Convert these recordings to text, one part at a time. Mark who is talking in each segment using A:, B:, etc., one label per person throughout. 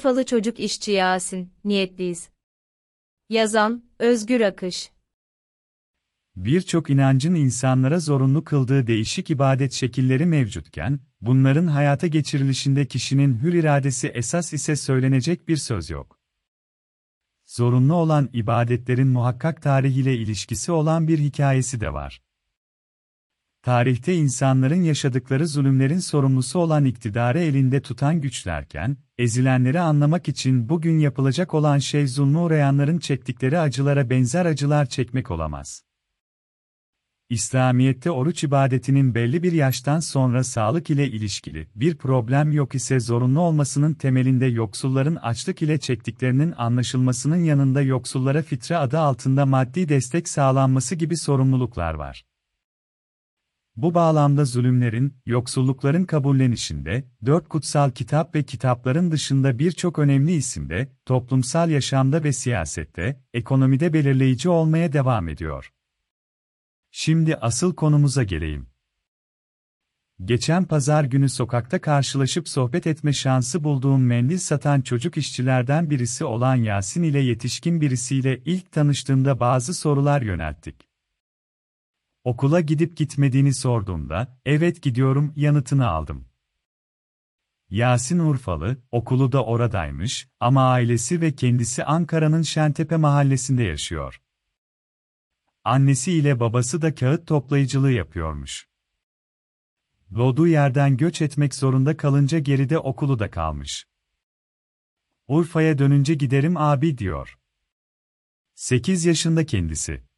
A: Urfalı çocuk işçi Yasin, niyetliyiz. Yazan, Özgür Akış.
B: Birçok inancın insanlara zorunlu kıldığı değişik ibadet şekilleri mevcutken, bunların hayata geçirilişinde kişinin hür iradesi esas ise söylenecek bir söz yok. Zorunlu olan ibadetlerin muhakkak tarihiyle ilişkisi olan bir hikayesi de var. Tarihte insanların yaşadıkları zulümlerin sorumlusu olan iktidarı elinde tutan güçlerken, ezilenleri anlamak için bugün yapılacak olan şey zulmü uğrayanların çektikleri acılara benzer acılar çekmek olamaz. İslamiyet'te oruç ibadetinin belli bir yaştan sonra sağlık ile ilişkili bir problem yok ise zorunlu olmasının temelinde yoksulların açlık ile çektiklerinin anlaşılmasının yanında yoksullara fitre adı altında maddi destek sağlanması gibi sorumluluklar var. Bu bağlamda zulümlerin, yoksullukların kabullenişinde, dört kutsal kitap ve kitapların dışında birçok önemli isimde, toplumsal yaşamda ve siyasette, ekonomide belirleyici olmaya devam ediyor. Şimdi asıl konumuza geleyim. Geçen pazar günü sokakta karşılaşıp sohbet etme şansı bulduğum mendil satan çocuk işçilerden birisi olan Yasin ile yetişkin birisiyle ilk tanıştığımda bazı sorular yönelttik. Okula gidip gitmediğini sorduğumda, evet gidiyorum yanıtını aldım. Yasin Urfalı, okulu da oradaymış ama ailesi ve kendisi Ankara'nın Şentepe mahallesinde yaşıyor. Annesi ile babası da kağıt toplayıcılığı yapıyormuş. Doğduğu yerden göç etmek zorunda kalınca geride okulu da kalmış. Urfa'ya dönünce giderim abi diyor. 8 yaşında kendisi.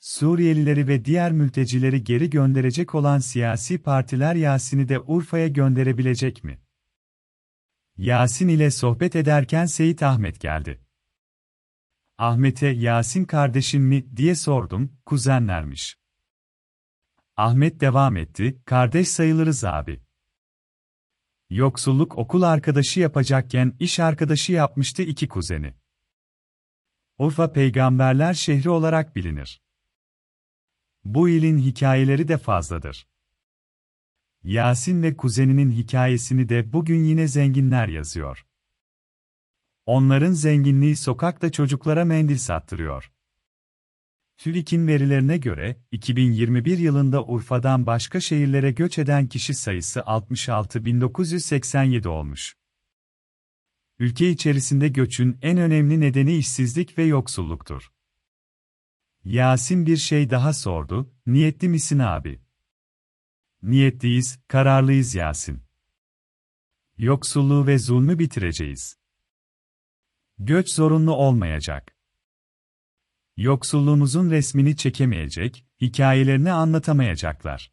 B: Suriyelileri ve diğer mültecileri geri gönderecek olan siyasi partiler Yasin'i de Urfa'ya gönderebilecek mi? Yasin ile sohbet ederken Seyit Ahmet geldi. Ahmet'e Yasin kardeşin mi diye sordum, kuzenlermiş. Ahmet devam etti, kardeş sayılırız abi. Yoksulluk okul arkadaşı yapacakken iş arkadaşı yapmıştı iki kuzeni. Urfa peygamberler şehri olarak bilinir. Bu ilin hikayeleri de fazladır. Yasin ve kuzeninin hikayesini de bugün yine zenginler yazıyor. Onların zenginliği sokakta çocuklara mendil sattırıyor. TÜİK'in verilerine göre, 2021 yılında Urfa'dan başka şehirlere göç eden kişi sayısı 66.987 olmuş. Ülke içerisinde göçün en önemli nedeni işsizlik ve yoksulluktur. Yasin bir şey daha sordu, niyetli misin abi? Niyetliyiz, kararlıyız Yasin. Yoksulluğu ve zulmü bitireceğiz. Göç zorunlu olmayacak. Yoksulluğumuzun resmini çekemeyecek, hikayelerini anlatamayacaklar.